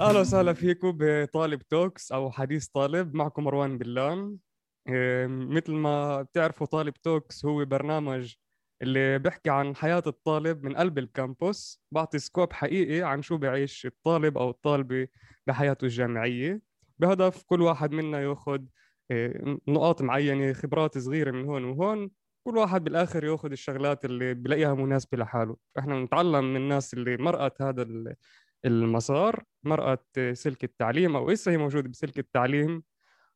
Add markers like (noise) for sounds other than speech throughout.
أهلا وسهلا فيكم ب طالب Talks أو حديث طالب معكم مروان بلان إيه، مثل ما بتعرفوا طالب Talks هو برنامج اللي بيحكي عن حياة الطالب من قلب ال campus بعطي scope حقيقي عن شو بيعيش الطالب أو الطالبة بحياته الجامعية. بهدف كل واحد منا ياخذ إيه، نقاط معينة خبرات صغيرة من هون وهون. كل واحد بالآخر ياخذ الشغلات اللي بلاقيها مناسبة لحاله. إحنا نتعلم من الناس اللي مرقت هذا المسار مرقت سلك التعليم أو لسه هي موجودة بسلك التعليم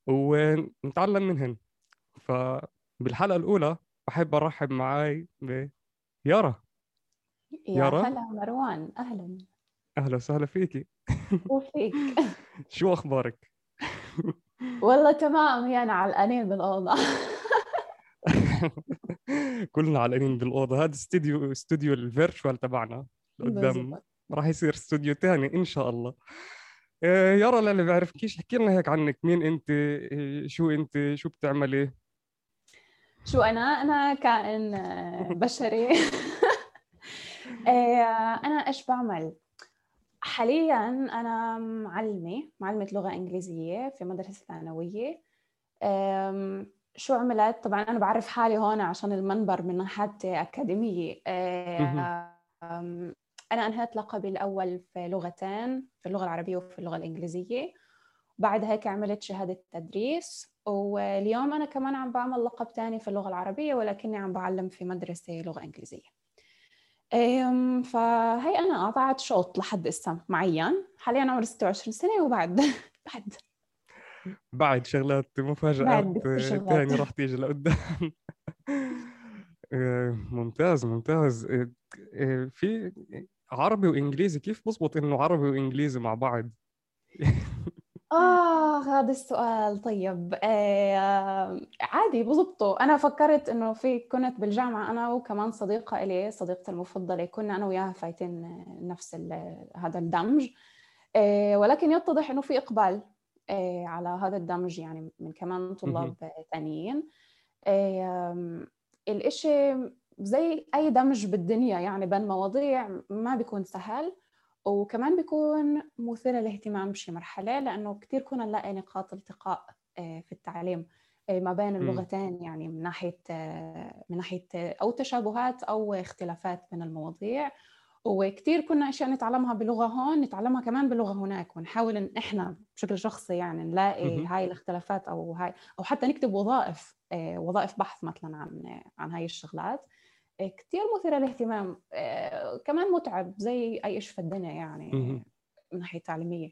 ونتعلم منهن فبالحلقة الأولى بحب أرحب معاي بيارا يا هلا مروان أهلا. أهلا وسهلا فيكي. (laughs) وفيك. شو أخبارك؟ والله تمام هي أنا علقانين بالأوضة. (laughs) كلنا علقانين بالأوضة. هذا استوديو استوديو ال virtual تبعنا قدام. راح يصير استوديو ثاني إن شاء الله. آه، يارا للي بيعرفكيش احكي لنا هيك عنك. مين أنت؟ آه، شو أنت؟ شو بتعملي؟ شو أنا؟ أنا كائن آه، (laughs) بشري. (laughs) أنا إيش بعمل؟ حاليا أنا معلمة معلمة لغة إنجليزية في مدرسة ثانويه شو عملت؟ طبعا أنا بعرف حالي هون عشان المنبر من ناحية أكاديمية. أنا أنهيت لقبي الأول في لغتين في اللغة العربية وفي اللغة الإنجليزية. بعد هيك عملت شهادة تدريس واليوم أنا كمان عم بعمل لقب تاني في اللغة العربية ولكني عم بعلم في مدرسة لغة إنجليزية. فهي أنا قطعت شوط لحد هسه معين. حاليا عمري 26 سنة وبعد (laughs) بعد. بعد شغلات مفاجآت ثانية راح تيجي لقدام. (laughs) ممتاز ممتاز. في عربي وإنجليزي كيف بظبط إنه عربي وإنجليزي مع بعض؟ (laughs) آه هذا السؤال. طيب آه عادي بظبطه أنا فكرت إنه في كنت بالجامعة أنا وكمان صديقة إلي صديقتي المفضلة كنا أنا وياها فايتين نفس هذا الدمج. آه ولكن يتضح إنه في إقبال آه على هذا الدمج يعني من كمان طلاب ثانيين آه الإشي زي أي دمج بالدنيا يعني بين مواضيع ما بيكون سهل وكمان بيكون مثير للاهتمام بشي مرحلة لأنه كثير كنا نلاقي نقاط التقاء آه، في التعليم آه، ما بين اللغتين يعني من ناحية آه، من ناحية أو تشابهات أو اختلافات بين المواضيع. وكثير كنا أشياء نتعلمها بلغة هون نتعلمها كمان بلغة هناك ونحاول إن إحنا بشكل شخصي يعني نلاقي هاي الاختلافات أو هاي أو حتى نكتب وظائف وظائف بحث مثلا عن عن هاي الشغلات. كثير مثيرة للاهتمام آه، كمان متعب زي أي شيء في الدنيا يعني من ناحية تعليمية.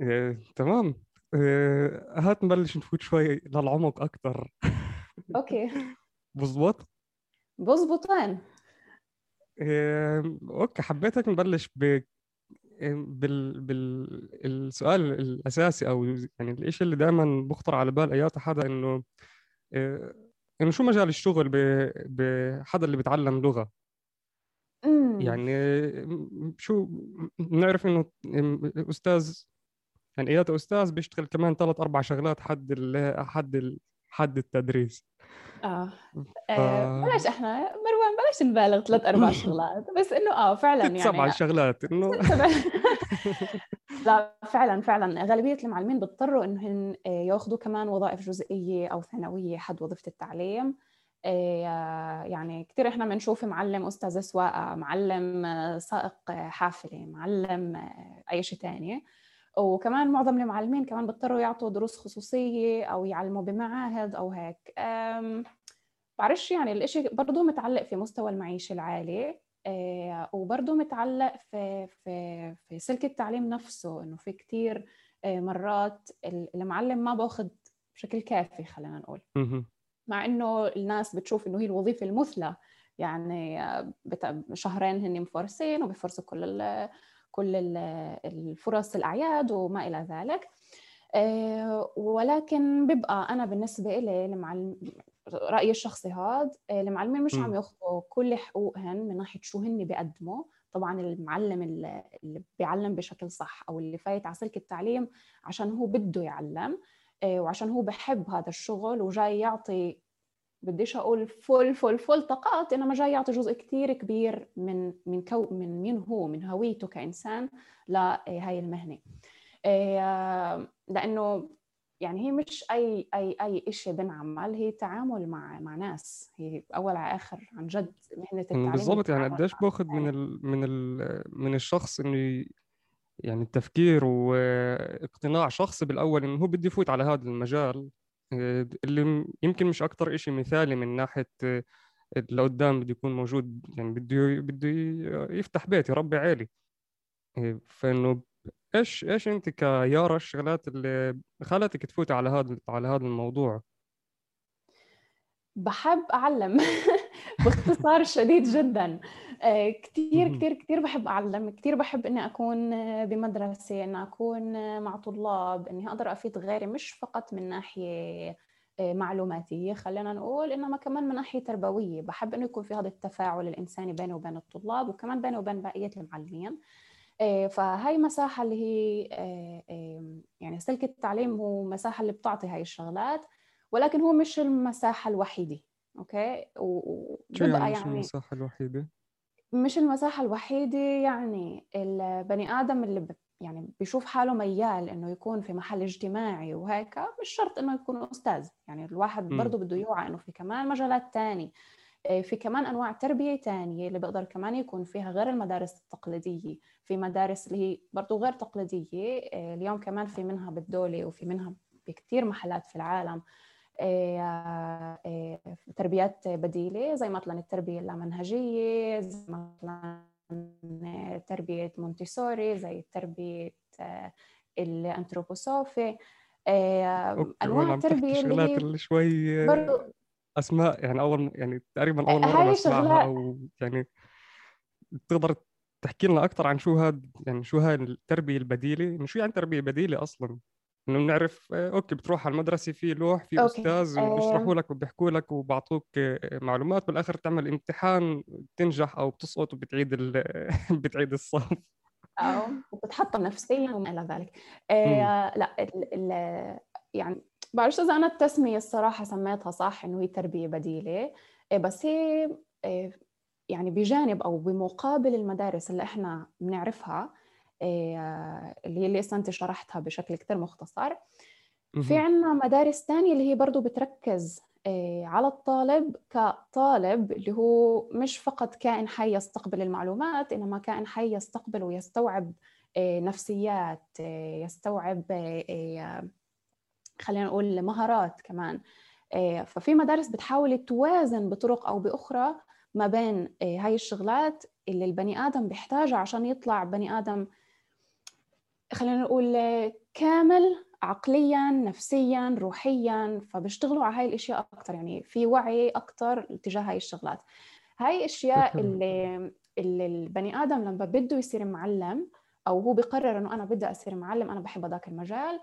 إيه، تمام. إيه، هات نبلش نفوت شوي للعمق أكثر أوكي. (laughs) بزبط بزبطين إيه، أوكي حبيتك نبلش ب بال بالسؤال الأساسي أو يعني الشيء اللي دائما بخطر على بال أي حدا إنه إنه شو مجال الشغل بحدا اللي بيتعلم لغة مم. يعني شو بنعرف إنه أستاذ يعني ايات أستاذ بيشتغل كمان ثلاث أربع شغلات حد حد حد التدريس آه. آه بلاش إحنا مروان بلاش نبالغ ثلاث أربع (laughs) شغلات بس إنه آه فعلا يعني سبع شغلات إنه (laughs) (laughs) لا فعلا فعلا. غالبية المعلمين بيضطروا انهم آه، ياخذوا كمان وظائف جزئية أو ثانوية حد وظيفة التعليم. آه، يعني كثير إحنا بنشوف معلم أستاذ سواقة معلم آه، سائق حافلة معلم أي شيء ثاني وكمان معظم المعلمين كمان بيضطروا يعطوا دروس خصوصية أو يعلموا بمعاهد أو هيك. بعرفش يعني الإشي برضه متعلق في مستوى المعيشة العالي وبرضه متعلق في في في سلك التعليم نفسه إنه في كثير آه، مرات المعلم ما باخذ بشكل كافي خلينا نقول. مع إنه الناس بتشوف إنه هي الوظيفة المثلى. يعني آه، شهرين هن مفرسين وبفرسوا كل ال كل الفرص الأعياد وما إلى ذلك. ولكن بيبقى أنا بالنسبة لي المعلم رأيي الشخصي هذا آه، المعلمين مش عم ياخذوا كل حقوقهم من ناحية شو هن بيقدموا. طبعا المعلم اللي بيعلم بشكل صح أو اللي فايت على سلك التعليم عشان هو بده يعلم آه، وعشان هو بحب هذا الشغل وجاي يعطي بديش أقول فل فل فل طاقات انما جاي يعطي جزء كثير كبير من من كو من مين هو من هويته كإنسان لهي المهنة. آه، لأنه يعني هي مش أي أي أي شيء بنعمل هي تعامل مع مع ناس. هي أول على آخر عن جد مهنة التعليم بالضبط. يعني قديش باخذ من ال من ال من الشخص إنه يعني التفكير واقتناع شخصي بالأول إنه هو بده يفوت على هذا المجال. آه، اللي يمكن مش أكثر شيء مثالي من ناحية آه، اللي قدام بده يكون موجود يعني بده بده يفتح بيت يربي عيلي آه، فإنه إيش إيش أنت كيارا الشغلات اللي خلتك تفوتي على هذا على هذا الموضوع؟ بحب أعلم (laughs) باختصار شديد جدا. آه، كثير كثير كثير بحب أعلم. كثير بحب إني أكون بمدرسة إني أكون مع طلاب إني أقدر أفيد غيري مش فقط من ناحية آه، معلوماتية. خلينا نقول إنما كمان من ناحية تربوية. بحب إنه يكون في هذا التفاعل الإنساني بيني وبين الطلاب وكمان بيني وبين بقية المعلمين. آه، فهاي مساحة اللي هي يعني سلك التعليم هو مساحة اللي بتعطي هاي الشغلات ولكن هو مش المساحة الوحيدة أوكي؟ وبيبقى يعني, يعني مش المساحة الوحيدة؟ مش المساحة الوحيدة يعني البني آدم اللي. يعني بيشوف حاله ميال إنه يكون في محل اجتماعي وهيك مش شرط إنه يكون أستاذ يعني الواحد برضه بده يوعى إنه في كمان مجالات تانية. آه، في كمان أنواع تربية تانية اللي بيقدر كمان يكون فيها غير المدارس التقليدية. في مدارس اللي هي برضه غير تقليدية آه، اليوم كمان في منها بالدولة وفي منها بكثير محلات في العالم آه، آه، تربيات بديلة زي مثلا التربية اللامنهجية زي مثلا تربية مونتيسوري زي تربية آه، الأنثروبوسوفي أنواع التربية اللي اللي شوي برضو أسماء يعني أول يعني تقريبا أول مرة بسمعها أو يعني تقدر تحكي لنا أكثر عن شو هاد يعني شو هاي التربية البديلة؟ يعني شو يعني تربية بديلة أصلا؟ إنه بنعرف آه، أوكي بتروح على المدرسة في لوح في أوكي. أستاذ وبيشرحوا لك وبيحكوا لك وبعطوك آه، معلومات بالآخر تعمل امتحان بتنجح أو بتسقط وبتعيد ال... (laughs) بتعيد الصف. أو وبتحطم نفسيا وما إلى ذلك. آه لا ال... ال... يعني بعرفش إذا أنا التسمية الصراحة سميتها صح إنه هي تربية بديلة. آه، بس هي يعني بجانب أو بمقابل المدارس اللي إحنا بنعرفها آه، اللي هي اللي أنت شرحتها بشكل كثير مختصر. في عنا مدارس ثانية اللي هي برضه بتركز على الطالب كطالب اللي هو مش فقط كائن حي يستقبل المعلومات إنما كائن حي يستقبل ويستوعب نفسيات يستوعب خلينا نقول مهارات كمان. ففي مدارس بتحاول توازن بطرق أو بأخرى ما بين هاي الشغلات اللي البني آدم بيحتاجها عشان يطلع بني آدم خلينا نقول كامل عقليا نفسيا روحيا. فبيشتغلوا على هاي الأشياء أكثر يعني في وعي أكثر تجاه هاي الشغلات. هاي الاشياء اللي اللي البني آدم لما بده يصير معلم أو هو بقرر إنه أنا بدي أصير معلم أنا بحب هذاك المجال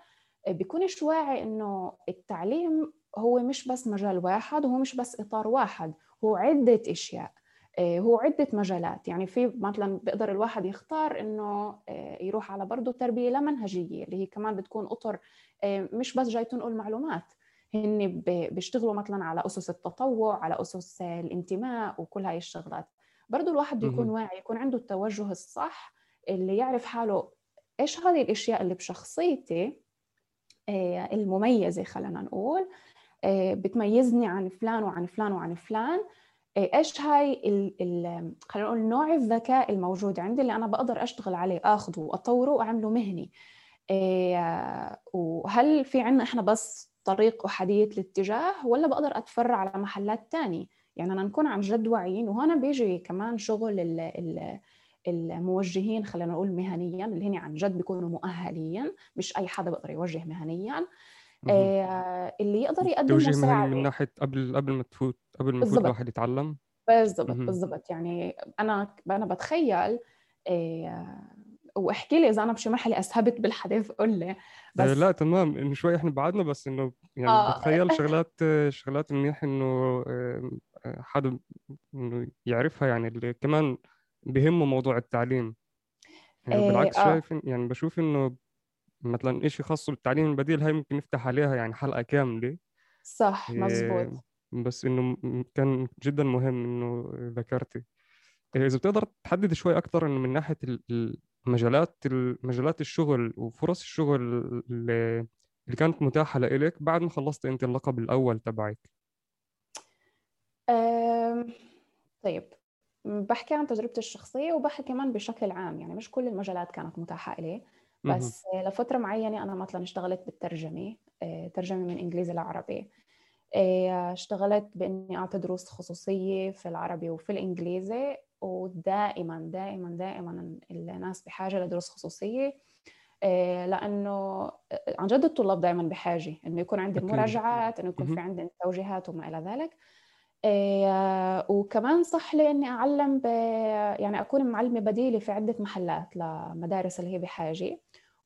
بيكونش واعي إنه التعليم هو مش بس مجال واحد وهو مش بس إطار واحد هو عدة أشياء آه، هو عدة مجالات. يعني في مثلا بيقدر الواحد يختار إنه آه، يروح على برضه تربية لا منهجية اللي هي كمان بتكون أطر آه، مش بس جاي تنقل معلومات. هن بيشتغلوا مثلا على أسس التطوع على أسس الانتماء وكل هاي الشغلات. برضه الواحد يكون واعي يكون عنده التوجه الصح اللي يعرف حاله إيش هذه الأشياء اللي بشخصيتي المميزة خلينا نقول. بتميزني عن فلان وعن فلان وعن فلان. إيش هاي خلينا نقول نوع الذكاء الموجود عندي اللي أنا بقدر أشتغل عليه اخذه وأطوره وأعمله مهني. وهل في عنا إحنا بس طريق احاديه الاتجاه ولا بقدر أتفرع على محلات تانية؟ يعني أنا نكون عن جد واعيين وهنا بيجي كمان شغل ال ال الموجهين خلينا نقول مهنيا اللي هن عن جد بيكونوا مؤهلين. مش أي حدا بيقدر يوجه مهنيا. آه اللي يقدر يقدم مساعدة. من ناحية قبل قبل ما تفوت قبل ما يفوت الواحد يتعلم؟ بالضبط بالضبط. يعني أنا أنا بتخيل آه واحكي لي إذا أنا بشي مرحلة اسهبت بالحديث قول لي. آه، بس لا تمام. انه شوي إحنا بعدنا بس إنه يعني آه. بتخيل شغلات شغلات منيح إنه آه، حدا إنه يعرفها. يعني اللي كمان بهمه موضوع التعليم. يعني بالعكس آه. شايف يعني بشوف إنه مثلا شيء خاص بالتعليم البديل هاي ممكن نفتح عليها يعني حلقة كاملة. صح مزبوط. بس إنه كان جدا مهم إنه ذكرتي. إذا بتقدر تحدد شوي أكثر إنه من ناحية المجالات مجالات الشغل وفرص الشغل اللي اللي كانت متاحة لإلك بعد ما خلصت أنت اللقب الأول تبعك. طيب. بحكي عن تجربتي الشخصية وبحكي كمان بشكل عام يعني مش كل المجالات كانت متاحة إلي. بس لفترة معينة أنا مثلا اشتغلت بالترجمة آه، ترجمة من إنجليزي لعربي. آه، اشتغلت بإني أعطي دروس خصوصية في العربي وفي الإنجليزي ودائما دائما دائما الناس بحاجة لدروس خصوصية. آه، لأنه عن جد الطلاب دائما بحاجة إنه يكون عندي مراجعات إنه يكون في عندي توجيهات وما إلى ذلك. وكمان صح لي إني أعلم ب... يعني أكون معلمة بديلة في عدة محلات لمدارس اللي هي بحاجة.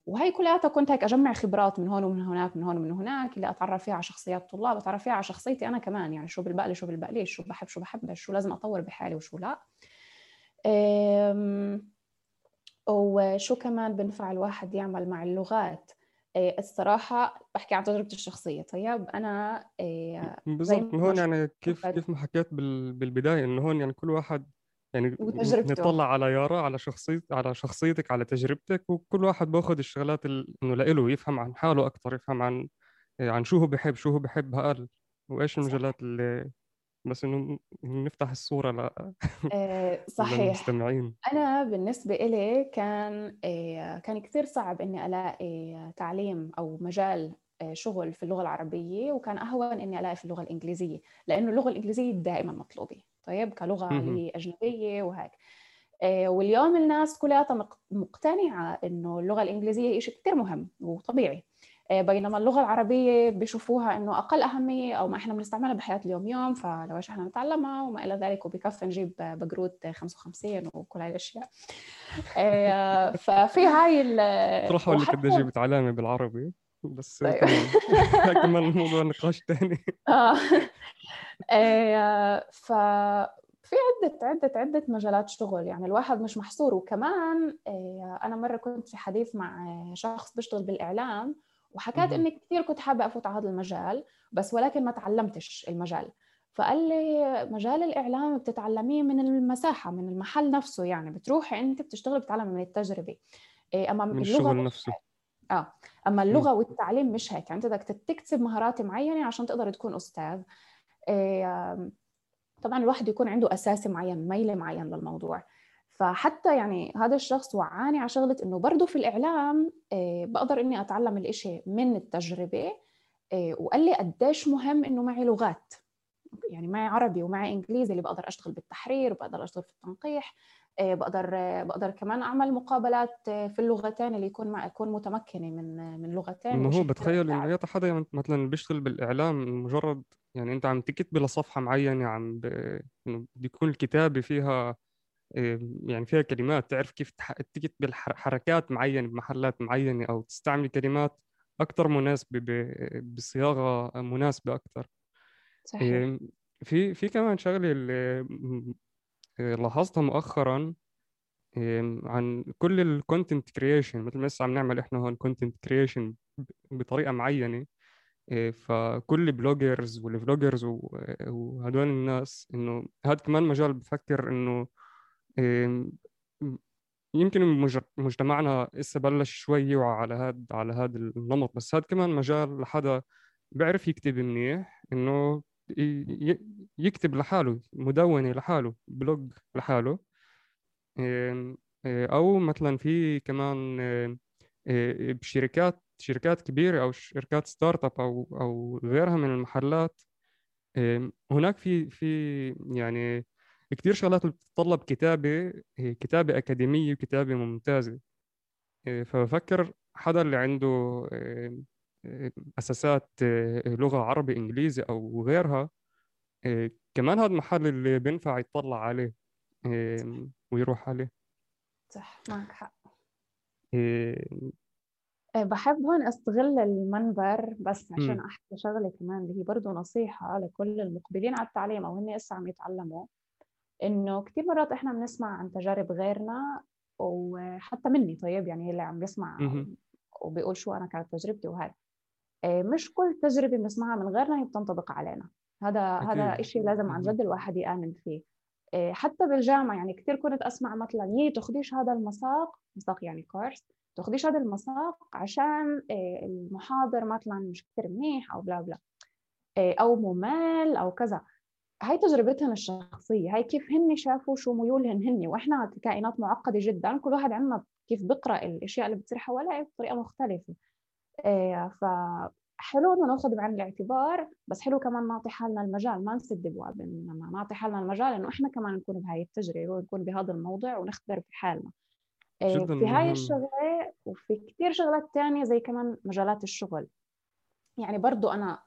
وهي كلها كنت هيك أجمع خبرات من هون ومن هناك من هون ومن هناك اللي أتعرف فيها على شخصيات الطلاب أتعرف فيها على شخصيتي أنا كمان يعني شو بالبقلي شو بالبقليش شو بحب شو بحب شو لازم أطور بحالي وشو لا. وشو كمان بنفع الواحد يعمل مع اللغات؟ آه، الصراحة بحكي عن تجربتي الشخصية طيب؟ أنا آه، بالضبط هون يعني كيف كيف ما حكيت بالبداية إنه هون يعني كل واحد يعني نطلع على يارا على شخصية على شخصيتك على تجربتك وكل واحد بأخذ الشغلات إنه لإله يفهم عن حاله أكثر يفهم عن آه، عن شو هو بحب شو هو بحب أقل وإيش المجالات اللي بس إنه نفتح الصورة ل (laughs) آه، صحيح. للمستمعين. أنا بالنسبة إلي كان آه، كان كثير صعب إني ألاقي تعليم أو مجال آه، شغل في اللغة العربية وكان أهون إني ألاقي في اللغة الإنجليزية لأنه اللغة الإنجليزية دائما مطلوبة. طيب كلغة أجنبية وهيك. واليوم الناس كلها مقتنعة إنه اللغة الإنجليزية شيء كثير مهم وطبيعي. بينما اللغة العربية بيشوفوها إنه أقل أهمية أو ما إحنا بنستعملها بحياة اليوم يوم فلو إحنا نتعلمها وما إلى ذلك وبكفي نجيب بقروت 55 وكل هاي الأشياء آه، ففي هاي تروح أقول لك بدي أجيب علامه بالعربي بس طيب. (laughs) (laughs) كمان الموضوع نقاش ثاني آه. ف في عدة عدة عدة مجالات شغل يعني الواحد مش محصور وكمان أنا مرة كنت في حديث مع شخص بيشتغل بالإعلام وحكيت إني كثير كنت حابة أفوت على هذا المجال بس ولكن ما تعلمتش المجال. فقال لي مجال الإعلام بتتعلميه من المساحة من المحل نفسه يعني. بتروحي أنت بتشتغلي بتتعلمي من التجربة. إيه، أما من الشغل نفسه. آه. أما اللغة والتعليم مش هيك. يعني أنت بدك تكتسب مهارات معينة عشان تقدر تكون أستاذ. إيه طبعا الواحد يكون عنده أساس معين ميل معين للموضوع. فحتى يعني هذا الشخص وعاني على شغلة إنه برضه في الإعلام آه، بقدر إني أتعلم الإشي من التجربة آه، وقال لي قديش مهم إنه معي لغات. يعني معي عربي ومعي إنجليزي اللي بقدر أشتغل بالتحرير وبقدر أشتغل في التنقيح آه، بقدر بقدر كمان أعمل مقابلات في اللغتين اللي يكون مع اكون متمكنة من من لغتين إنه هو بتخيل إنه اي حدا مثلا بيشتغل بالإعلام مجرد يعني أنت عم تكتب لصفحه معينة عم ب... بده يكون الكتابة فيها يعني فيها كلمات تعرف كيف تكتب حركات معينة بمحلات معينة أو تستعمل كلمات أكثر مناسبة بصياغة مناسبة أكثر صحيح. في في كمان شغلة اللي لاحظتها مؤخرا عن كل ال content creation مثل ما لسه عم نعمل إحنا هون content creation بطريقة معينة فكل bloggers وال vloggers وهدول الناس إنه هذا كمان مجال بفكر إنه يمكن مجتمعنا لسه بلش شوي يوعى على هذا على هذا النمط بس هذا كمان مجال لحدا بيعرف يكتب منيح إنه يكتب لحاله مدونة لحاله blog لحاله. أو مثلا في كمان بشركات شركات كبيرة أو شركات startup أو أو غيرها من المحلات. هناك في في يعني كثير شغلات بتتطلب كتابة كتابة أكاديمية وكتابة ممتازة. إيه، فبفكر حدا اللي عنده إيه، إيه، أساسات لغة عربي إنجليزي أو غيرها كمان هذا المحل اللي بينفع يطلع عليه ويروح عليه. صح معك حق. بحب هون أستغل المنبر بس عشان أحكي شغلة كمان اللي هي برضه نصيحة لكل المقبلين على التعليم أو هن لسه عم يتعلموا. إنه كثير مرات إحنا بنسمع عن تجارب غيرنا وحتى مني طيب يعني اللي عم بيسمع وبيقول شو أنا كانت تجربتي وهذا آه، مش كل تجربة بنسمعها من غيرنا هي بتنطبق علينا. هذا أكيد. هذا شيء لازم عن جد الواحد يآمن فيه. آه، حتى بالجامعة يعني كثير كنت أسمع مثلا يي تاخذيش هذا المساق؟ مساق يعني كورس تاخذيش هذا المساق عشان آه، المحاضر مثلا مش كثير منيح أو بلا بلا. أو ممل أو كذا. هاي تجربتهم الشخصية هاي كيف هن شافوا شو ميولهن هن وإحنا كائنات معقدة جدا كل واحد عندنا كيف بقرأ الأشياء اللي بتصير حواليه بطريقة مختلفة. ف حلو إنه نأخذ بعين الاعتبار بس حلو كمان نعطي حالنا المجال ما نسد ابواب انما نعطي حالنا المجال إنه إحنا كمان نكون بهاي التجربة ونكون بهذا الموضوع ونختبر بحالنا آه، في هاي الشغلة وفي كثير شغلات تانية زي كمان مجالات الشغل. يعني برضو آه،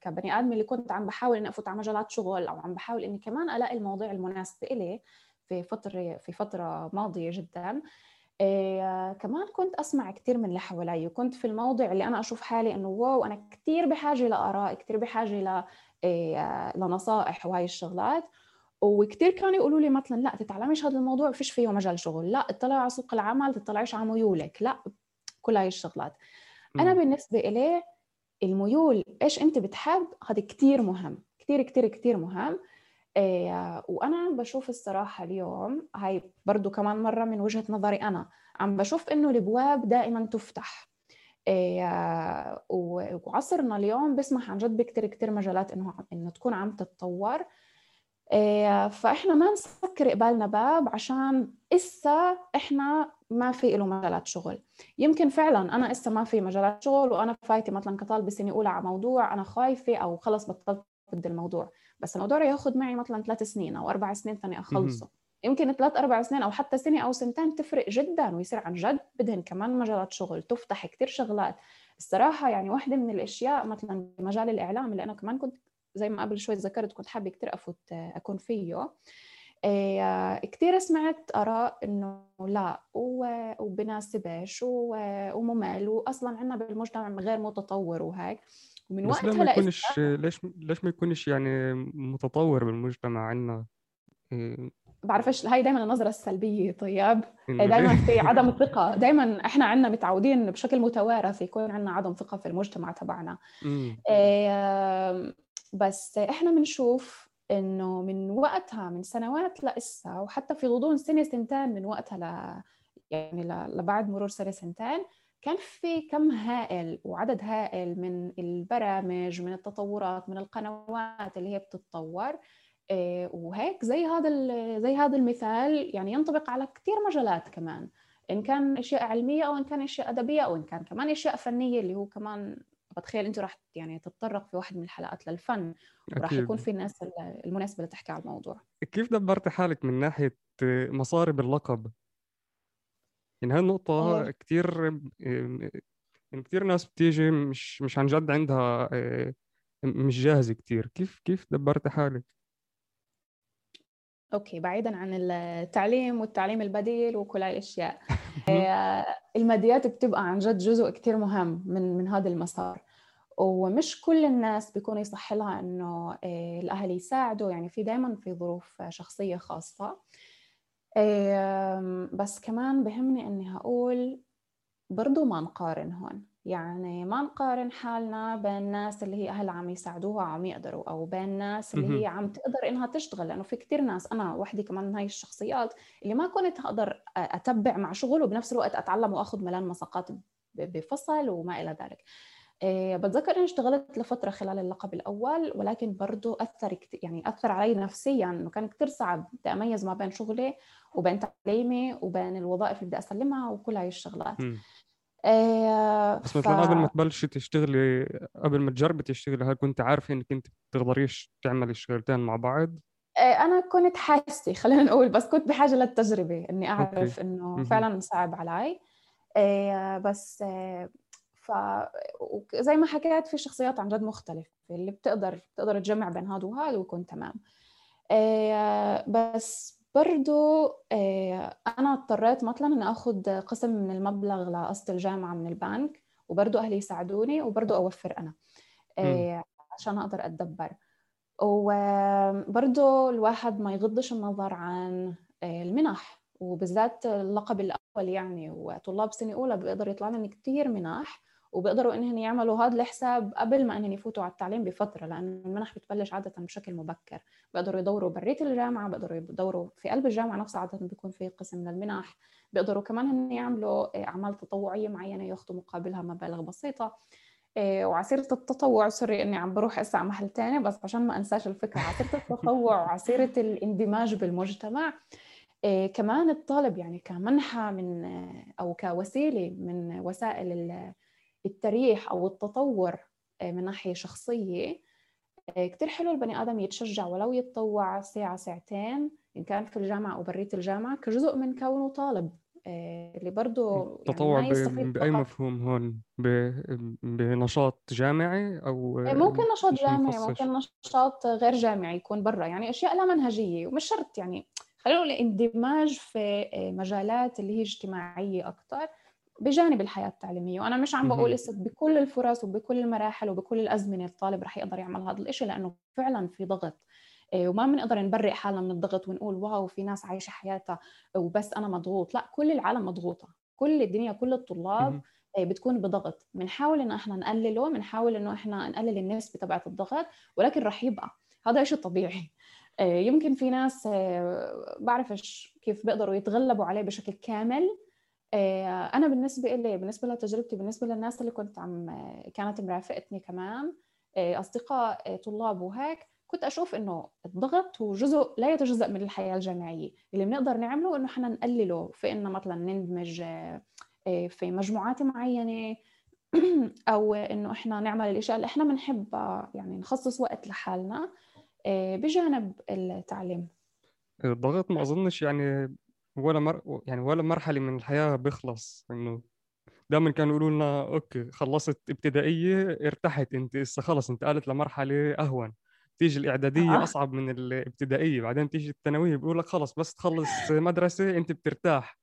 كبني آدم اللي كنت عم بحاول إني أفوت على مجالات شغل أو عم بحاول إني كمان ألاقي المواضيع المناسبة إلي في فترة في فترة ماضية جدا. إيه كمان كنت أسمع كثير من اللي حوالي وكنت في الموضع اللي أنا أشوف حالي إنه واو أنا كثير بحاجة لآراء كثير بحاجة ل إيه لنصائح وهي الشغلات. وكثير كانوا يقولوا لي مثلا لا تتعلميش هذا الموضوع فيش فيه مجال شغل لا اطلعي على سوق العمل تطلعيش على ميولك لا كل هاي الشغلات. أنا بالنسبة إلي الميول إيش أنت بتحب؟ هذا كثير مهم كثير كثير كثير مهم. إيه وأنا بشوف الصراحة اليوم هاي برضو كمان مرة من وجهة نظري أنا عم بشوف إنه الأبواب دائما تفتح. إيه وعصرنا اليوم بيسمح عن جد بكتير كتير مجالات إنه إنه تكون عم تتطور. إيه فإحنا ما نسكر قبالنا باب عشان إسا إحنا ما في له مجالات شغل. يمكن فعلا أنا إسا ما في مجالات شغل وأنا فايتة مثلا كطالبة سنه أولى على موضوع أنا خايفة أو خلص بطلت ضد الموضوع. بس الموضوع ياخذ معي مثلا ثلاث سنين أو أربع سنين ثاني أخلصه. يمكن ثلاث أربع سنين أو حتى سنة أو سنتين تفرق جدا ويصير عن جد بدهن كمان مجالات شغل تفتح كثير شغلات. الصراحة يعني واحدة من الأشياء مثلا مجال الإعلام اللي أنا كمان كنت زي ما قبل شوي ذكرت كنت حابة كثير أفوت أكون فيه. كثير سمعت آراء إنه لا وبناسبش وممل واصلا عندنا بالمجتمع غير متطور وهيك. ومن بس وقتها ما يكونش ليش ليش ما يكونش يعني متطور بالمجتمع عندنا إيه. بعرفش هاي دائما النظرة السلبية طيب. دائما في عدم (laughs) ثقة. دائما إحنا عندنا متعودين بشكل متوارث يكون عندنا عدم ثقة في المجتمع تبعنا. إيه بس إحنا بنشوف إنه من وقتها من سنوات لإسا وحتى في غضون سنة سنتين من وقتها ل يعني لبعد مرور سنة سنتين كان في كم هائل وعدد هائل من البرامج من التطورات من القنوات اللي هي بتتطور. آه، وهيك زي هذا زي هذا المثال يعني ينطبق على كثير مجالات كمان. إن كان أشياء علمية أو إن كان أشياء أدبية أو إن كان كمان أشياء فنية اللي هو كمان بتخيل انت راح يعني تتطرق في واحد من الحلقات للفن وراح يكون في الناس المناسبة لتحكي على الموضوع كيف دبرت حالك من ناحية مصاري اللقب يعني هالنقطة إيه. كثير يعني كثير ناس بتيجي مش مش عن جد عندها آه، مش جاهزة كثير كيف كيف دبرت حالك؟ أوكي بعيدا عن التعليم والتعليم البديل وكل هاي الأشياء. (laughs) آه، الماديات بتبقى عن جد جزء كثير مهم من من هذا المسار. ومش كل الناس بيكون يصح لها إنه آه، الأهل يساعدوا. يعني في دائما في ظروف شخصية خاصة. بس كمان بهمني إني هقول برضو ما نقارن هون. يعني ما نقارن حالنا بين الناس اللي هي أهل عم يساعدوها عم يقدروا أو بين الناس اللي هي عم تقدر إنها تشتغل لأنه في كتير ناس أنا وحدي كمان من هاي الشخصيات اللي ما كنت أقدر أتبع مع شغل وبنفس الوقت أتعلم وأخذ ملان مساقات بفصل وما إلى ذلك. إيه، بتذكر إني اشتغلت لفترة خلال اللقب الأول ولكن برضه أثر يعني أثر علي نفسيا إنه كان كثير صعب بدي أميز ما بين شغلي وبين تعليمي وبين الوظائف اللي بدي أسلمها وكل هاي الشغلات. بس مثلا. قبل ما تبلشي تشتغلي قبل ما تجربي تشتغلي هل كنت عارفة إنك أنت بتقدريش تعملي الشغلتين مع بعض؟ إيه أنا كنت حاسة خلينا نقول بس كنت بحاجة للتجربة إني أعرف إنه فعلا صعب علي إيه بس ف وزي ما حكيت في شخصيات عن جد مختلفة اللي بتقدر بتقدر تجمع بين هذا وهذا ويكون تمام آه، بس برضو آه، أنا اضطريت مثلا أن أخذ قسم من المبلغ لقسط الجامعة من البنك وبرضو أهلي يساعدوني وبرضو أوفر أنا آه، عشان أقدر أتدبر. وبرضو الواحد ما يغضش النظر عن المنح وبالذات اللقب الأول يعني وطلاب سنة أولى بيقدر يطلع لنا كثير منح وبيقدروا إنهم يعملوا هذا الحساب قبل ما إنهم يفوتوا على التعليم بفترة لأنه المنح بتبلش عادة بشكل مبكر. بيقدروا يدوروا بريت الجامعة بيقدروا يدوروا في قلب الجامعة نفسها عادة بيكون في قسم من المنح. بيقدروا كمان هن يعملوا أعمال تطوعية معينة ياخذوا مقابلها مبالغ بسيطة. إيه، وعسيرة التطوع sorry إني عم بروح هسه على محل تاني بس عشان ما أنساش الفكرة. عسيرة التطوع (laughs) وعسيرة الاندماج بالمجتمع. إيه، كمان الطالب يعني كمنحة من أو كوسيلة من وسائل التريح أو التطور إيه، من ناحية شخصية كثير حلو البني آدم يتشجع ولو يتطوع ساعة ساعتين إن كان في الجامعة أو بريت الجامعة كجزء من كونه طالب آه، اللي برضه التطوع يعني بأي مفهوم هون؟ بنشاط جامعي آه، ممكن نشاط جامعي ممكن نشاط غير جامعي يكون برا يعني أشياء لا منهجية ومش شرط يعني خلينا نقول اندماج في آه، مجالات اللي هي اجتماعية أكثر بجانب الحياة التعليمية. وأنا مش عم بقول بكل الفرص وبكل المراحل وبكل الأزمنة الطالب رح يقدر يعمل هذا الإشي لأنه فعلا في ضغط. آه، وما بنقدر نبرئ حالنا من الضغط ونقول واو في ناس عايشة حياتها وبس أنا مضغوط. لا كل العالم مضغوطة. كل الدنيا كل الطلاب آه، بتكون بضغط. بنحاول إنه إحنا نقلله بنحاول إنه إحنا نقلل النسبة تبعت الضغط ولكن رح يبقى. هذا شيء طبيعي. آه، يمكن في ناس بعرفش كيف بيقدروا يتغلبوا عليه بشكل كامل أنا بالنسبة لي بالنسبة لتجربتي بالنسبة للناس اللي كنت عم كانت مرافقتني كمان أصدقاء طلاب وهيك كنت أشوف إنه الضغط هو جزء لا يتجزأ من الحياة الجامعية. اللي بنقدر نعمله إنه إحنا نقلله في إنه مثلا نندمج آه، في مجموعات معينة (clears throat) أو إنه إحنا نعمل الإشياء اللي إحنا بنحبها يعني نخصص وقت لحالنا آه، بجانب التعليم. الضغط ما أظنش يعني ولا مر... يعني ولا مرحلة من الحياة بيخلص إنه دائما كانوا يقولوا لنا أوكي خلصت ابتدائية ارتحت أنت هسه خلص أنت قالت لمرحلة أهون. تيجي الإعدادية آه. أصعب من الابتدائية بعدين تيجي الثانوية بيقول لك خلص بس تخلص مدرسة أنت بترتاح.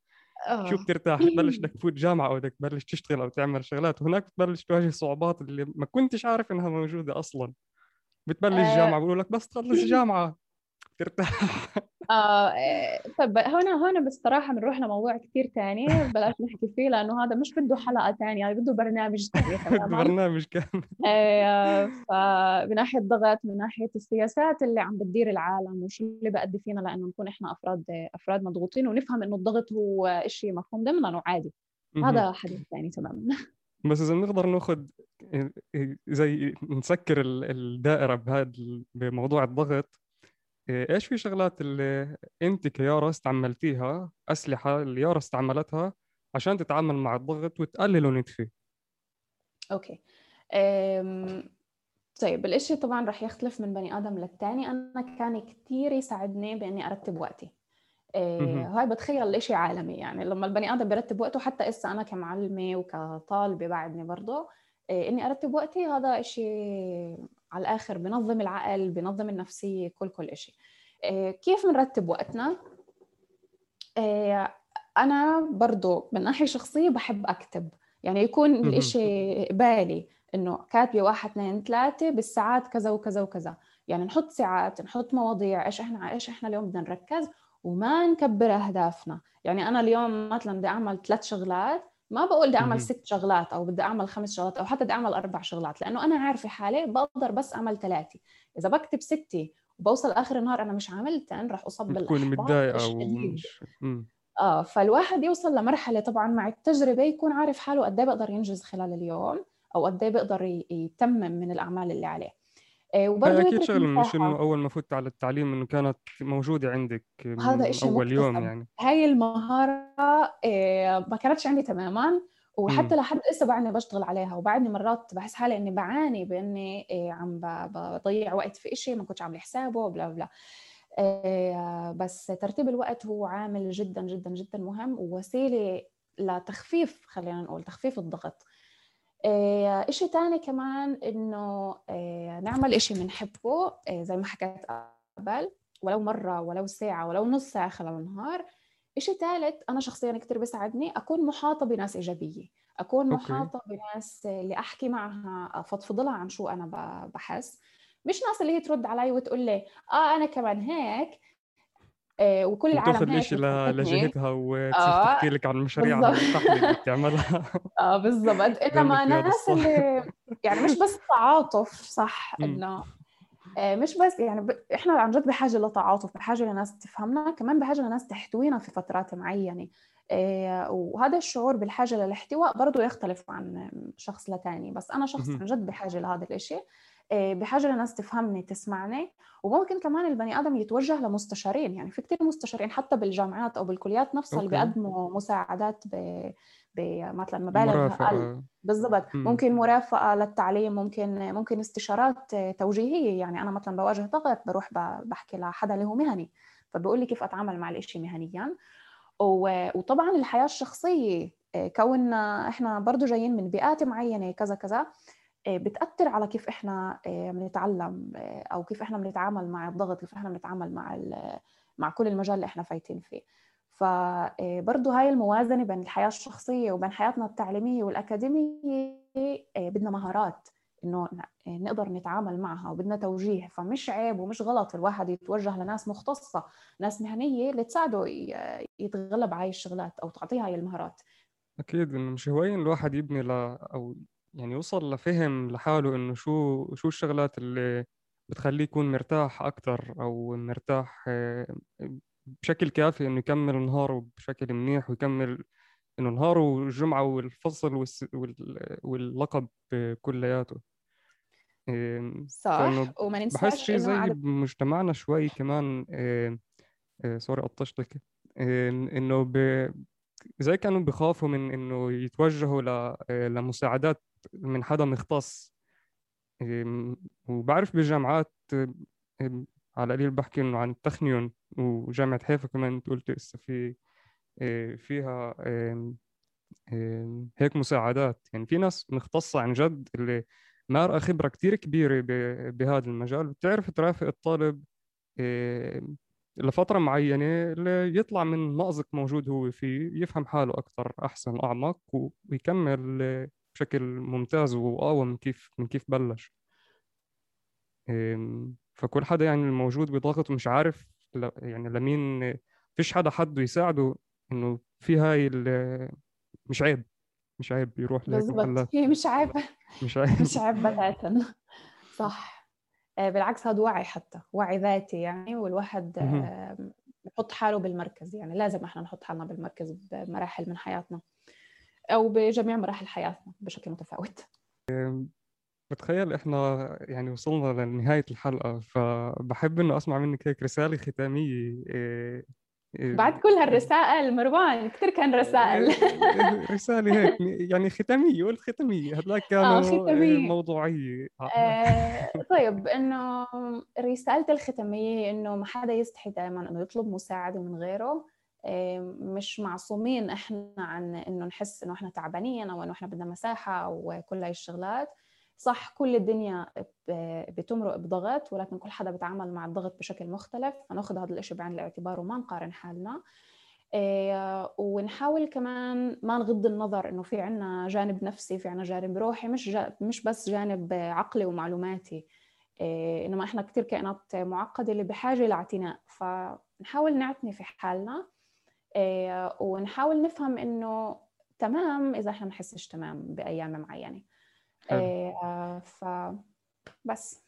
آه. شو بترتاح؟ تبلش بدك تفوت جامعة أو بدك تبلش تشتغل أو تعمل شغلات. وهناك بتبلش تواجه صعوبات اللي ما كنتش عارف إنها موجودة أصلا. بتبلش آه. جامعة بيقول لك بس تخلص جامعة. ترتاح (laughs) آه طب هون هون بصراحة بنروح لموضوع كثير ثاني بلاش نحكي فيه لأنه هذا مش بده حلقة ثانية يعني بده برنامج ثاني (laughs) تماما. برنامج كامل. آه فمن ناحية ضغط من ناحية السياسات اللي عم بتدير العالم وشو اللي بأدي فينا لأنه نكون إحنا أفراد أفراد مضغوطين ونفهم إنه الضغط هو شيء مفهوم ضمنا وعادي. هذا حديث ثاني تماما. (laughs) بس إذا بنقدر نأخذ زي نسكر الدائرة بهذا بموضوع الضغط إيه، إيش في شغلات اللي أنت كيارا استعملتيها أسلحة اللي يارا استعملتها عشان تتعامل مع الضغط وتقلل ونتفي أوكي. أم... طيب الإشي طبعا رح يختلف من بني آدم للتاني. أنا كان كثير يساعدني بإني أرتب وقتي. إيه هاي بتخيل الاشي عالمي. يعني لما البني آدم بيرتب وقته حتى إسا أنا كمعلمة وكطالبة بعدني برضه إيه إني أرتب وقتي هذا إشي على الآخر بنظم العقل بنظم النفسية كل كل شيء آه، كيف بنرتب وقتنا؟ آه، أنا برضو من ناحية شخصية بحب أكتب. يعني يكون الإشي بالي إنه كاتبة واحد اثنين ثلاثة بالساعات كذا وكذا وكذا. يعني نحط ساعات نحط مواضيع إيش إحنا على إيش إحنا اليوم بدنا نركز؟ وما نكبر أهدافنا. يعني أنا اليوم مثلا بدي أعمل ثلاث شغلات ما بقول بدي أعمل ست شغلات أو بدي أعمل خمس شغلات أو حتى بدي أعمل أربع شغلات لأنه أنا عارفة حالي بقدر بس أعمل ثلاثة. إذا بكتب ستة وبوصل آخر النهار أنا مش عاملتن رح اصاب بالاحباط تكون متضايقة مش آه فالواحد يوصل لمرحلة طبعا مع التجربة يكون عارف حاله قد إيه بيقدر ينجز خلال اليوم أو قد إيه بيقدر يتمم من الأعمال اللي عليه. وبرضه أكيد شغله مش إنه أول ما فت على التعليم إنه كانت موجودة عندك من هذا أول يوم يعني. هاي المهارة آه، ما كانتش عندي تماما وحتى لحد هسه بعدني بشتغل عليها. وبعدني مرات بحس حالي إني بعاني بإني آه، عم بضيع وقت في شيء ما كنتش عامله حسابه بلا بلا. بس ترتيب الوقت هو عامل جدا جدا جدا مهم ووسيلة لتخفيف خلينا نقول تخفيف الضغط. آه، إشي تاني كمان إنه آه، نعمل إشي بنحبه آه، زي ما حكيت قبل ولو مرة ولو ساعة ولو نص ساعة خلال النهار. إشي ثالث أنا شخصيا كتير بيساعدني أكون محاطة بناس إيجابية أكون محاطة بناس اللي أحكي معها أفضفض لها عن شو أنا بحس. مش ناس اللي هي ترد علي وتقول لي آه أنا كمان هيك. آه، وكل العالم هيك الشيء لجهتها وتصير تحكي لك عن مشاريعها اللي بتعملها. (laughs) آه بالضبط. انما (laughs) ناس اللي يعني مش بس تعاطف صح. (laughs) إنه آه، مش بس يعني ب... إحنا عن جد بحاجة لتعاطف بحاجة لناس تفهمنا كمان بحاجة لناس تحتوينا في فترات معينة. آه، وهذا الشعور بالحاجة للاحتواء برضه يختلف عن شخص لتاني. بس أنا شخص. عن جد بحاجة لهذا الإشي. آه، بحاجة لناس تفهمني تسمعني. وممكن كمان البني آدم يتوجه لمستشارين. يعني في كثير مستشارين حتى بالجامعات أو بالكليات نفسها اللي بيقدموا مساعدات ب... مثلا مبالغ أقل. بالضبط. ممكن مرافقة للتعليم ممكن ممكن استشارات توجيهية. يعني أنا مثلا بواجه ضغط بروح بحكي لحدا اللي هو مهني. فبقول لي كيف أتعامل مع الإشي مهنيا. وطبعا الحياة الشخصية إيه، كوننا إحنا برضو جايين من بيئات معينة كذا كذا. بتأثر على كيف إحنا إيه، بنتعلم إيه، أو كيف إحنا بنتعامل مع الضغط كيف إحنا بنتعامل مع مع كل المجال اللي إحنا فايتين فيه. فبرضه هاي الموازنة بين الحياة الشخصية وبين حياتنا التعليمية والأكاديمية إيه، بدنا مهارات إنه ن- نقدر نتعامل معها وبدنا توجيه. فمش عيب ومش غلط الواحد يتوجه لناس مختصة ناس مهنية اللي تساعده يتغلب على هاي الشغلات أو تعطيه هاي المهارات. أكيد إنه مش هواية الواحد يبني ل أو يعني يوصل لفهم لحاله إنه شو شو الشغلات اللي بتخليه يكون مرتاح أكتر أو مرتاح آه، بشكل كافي إنه يكمل نهاره بشكل منيح ويكمل إنه نهاره والجمعة والفصل والس... وال... واللقب كلياته. صح وما بحس ننساش شيء إنه زي على بمجتمعنا شوي كمان إيه، سوري قطشتك إنه ب... زي كانوا بخافوا من إنه يتوجهوا ل... إيه، لمساعدات من حدا مختص. وبعرف بالجامعات على قليل بحكي إنه عن التخنيون وجامعة حيفا كمان أنت قلت لسه في إيه، فيها هيك مساعدات. يعني في ناس مختصة عن جد اللي مارقة خبرة كتير كبيرة ب- بهذا المجال. بتعرف ترافق الطالب إيه، لفترة معينة اللي يطلع من مأزق موجود هو فيه يفهم حاله أكثر أحسن أعمق و- ويكمل بشكل ممتاز وأقوى من كيف من كيف بلش. فكل حدا يعني الموجود بضغط ومش عارف يعني لمين فيش حدا حده يساعده إنه في هاي مش عيب مش عيب يروح بالضبط. هي (laughs) (laughs) مش عيب. مش عيب. مش عيب بتاتا صح. آه، بالعكس هذا وعي حتى وعي ذاتي يعني والواحد. آه، بحط حاله بالمركز يعني لازم إحنا نحط حالنا بالمركز بمراحل من حياتنا. أو بجميع مراحل حياتنا بشكل متفاوت. بتخيل إحنا يعني وصلنا لنهاية الحلقة فبحب إنه أسمع منك هيك رسالة ختامية إيه إيه بعد كل هالرسائل مروان كثير كان رسائل. إيه رسالة هيك يعني ختامية قلت ختامية هذلاك كانوا إيه ختامية. موضوعية. آه، طيب إنه رسالة الختامية إنه ما حدا يستحي دائما إنه يطلب مساعدة من غيره. آه، مش معصومين إحنا عن إنه نحس إنه إحنا تعبانين أو إنه إحنا بدنا مساحة أو كل هاي الشغلات. صح كل الدنيا بتمرق بضغط ولكن كل حدا بيتعامل مع الضغط بشكل مختلف. فناخذ هذا الإشي بعين الاعتبار وما نقارن حالنا. آه، ونحاول كمان ما نغض النظر إنه في عنا جانب نفسي في عنا جانب روحي مش جا مش بس جانب عقلي ومعلوماتي. آه، إنما إحنا كثير كائنات معقدة اللي بحاجة لاعتناء فنحاول نعتني في حالنا. آه، ونحاول نفهم إنه تمام إذا إحنا بنحسش تمام بأيام معينة. آه، ف بس.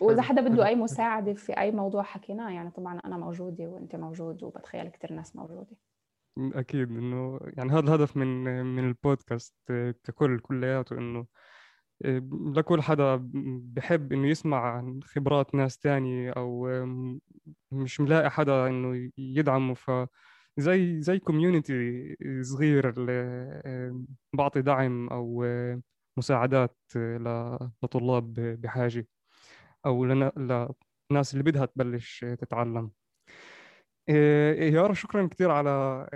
وإذا حدا بده أي مساعدة في أي موضوع حكيناه يعني طبعا أنا موجودة وأنت موجود وبتخيل كثير ناس موجودة. أكيد إنه يعني هذا الهدف من من البودكاست ككل كلياته إنه إيه، لكل حدا بحب إنه يسمع عن خبرات ناس تانية إم، مش ملاقي حدا إنه يدعمه ف زي زي كوميونيتي صغير إيه، بعطي دعم أو إيه، مساعدات ل- لطلاب بحاجة أو لنا- لناس اللي بدها تبلش تتعلم. يارا شكرا كثير على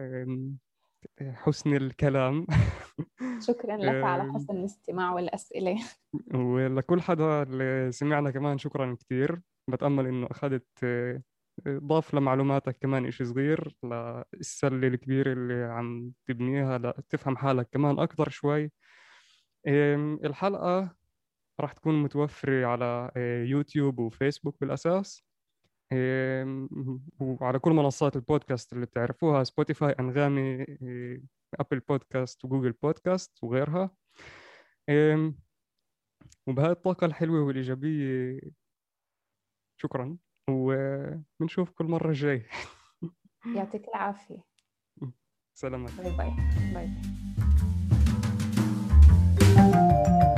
حسن الكلام. (laughs) شكرا لك على حسن الاستماع والأسئلة. ولكل حدا اللي سمعنا كمان شكرا كثير بتأمل إنه أخذت آه، ضاف لمعلوماتك كمان إشي صغير للسلة الكبيرة اللي عم تبنيها لتفهم حالك كمان أكثر شوي. الحلقة راح تكون متوفرة على آه، يوتيوب وفيسبوك بالأساس. إيه، وعلى كل منصات البودكاست اللي بتعرفوها سبوتيفاي أنغامي إيه، أبل بودكاست وجوجل بودكاست وغيرها. إيه، وبهاي الطاقة الحلوة والإيجابية شكرا. وبنشوفكم المرة الجاية (laughs) يعطيك العافية. سلامات bye bye bye, thank you